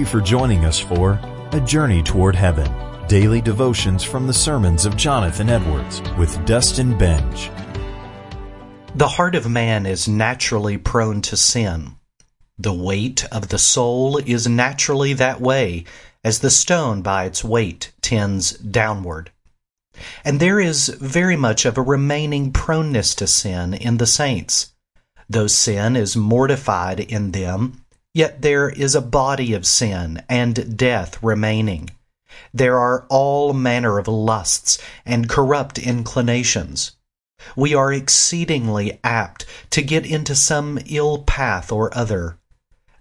you for joining us for A Journey Toward Heaven. Daily devotions from the sermons of Jonathan Edwards with Dustin Benge. The heart of man is naturally prone to sin. The weight of the soul is naturally that way, as the stone by its weight tends downward. And there is very much of a remaining proneness to sin in the saints. Though sin is mortified in them, yet there is a body of sin and death remaining. There are all manner of lusts and corrupt inclinations. We are exceedingly apt to get into some ill path or other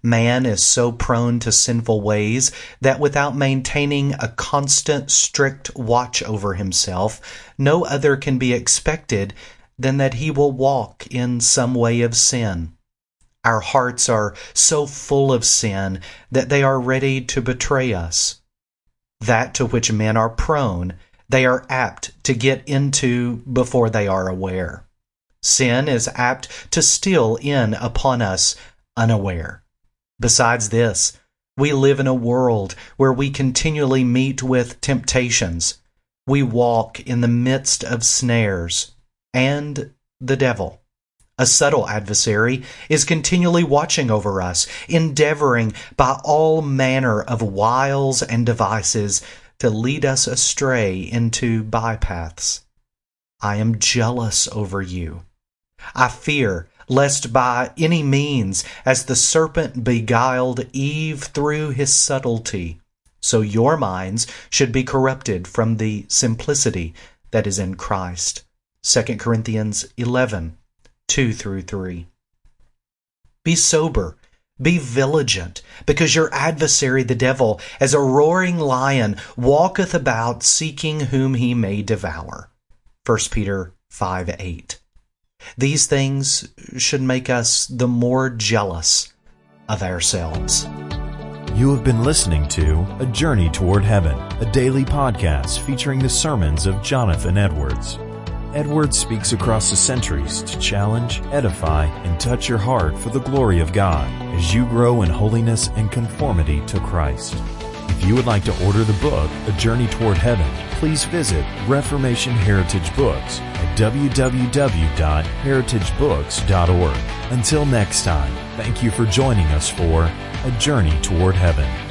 Man is so prone to sinful ways that without maintaining a constant, strict watch over himself, no other can be expected than that he will walk in some way of sin. Our hearts are so full of sin that they are ready to betray us. That to which men are prone, they are apt to get into before they are aware. Sin is apt to steal in upon us unaware. Besides this, we live in a world where we continually meet with temptations. We walk in the midst of snares and the devil. A subtle adversary is continually watching over us, endeavoring by all manner of wiles and devices to lead us astray into bypaths. I am jealous over you. I fear lest by any means, as the serpent beguiled Eve through his subtlety, so your minds should be corrupted from the simplicity that is in Christ. 2 Corinthians 11, 2 through 3. Be sober, be vigilant, because your adversary the devil, as a roaring lion, walketh about seeking whom he may devour. 1 Peter 5, 8. These things should make us the more jealous of ourselves. You have been listening to A Journey Toward Heaven, a daily podcast featuring the sermons of Jonathan Edwards. Edwards speaks across the centuries to challenge, edify, and touch your heart for the glory of God as you grow in holiness and conformity to Christ. If you would like to order the book, A Journey Toward Heaven, please visit Reformation Heritage Books at www.heritagebooks.org. Until next time, thank you for joining us for A Journey Toward Heaven.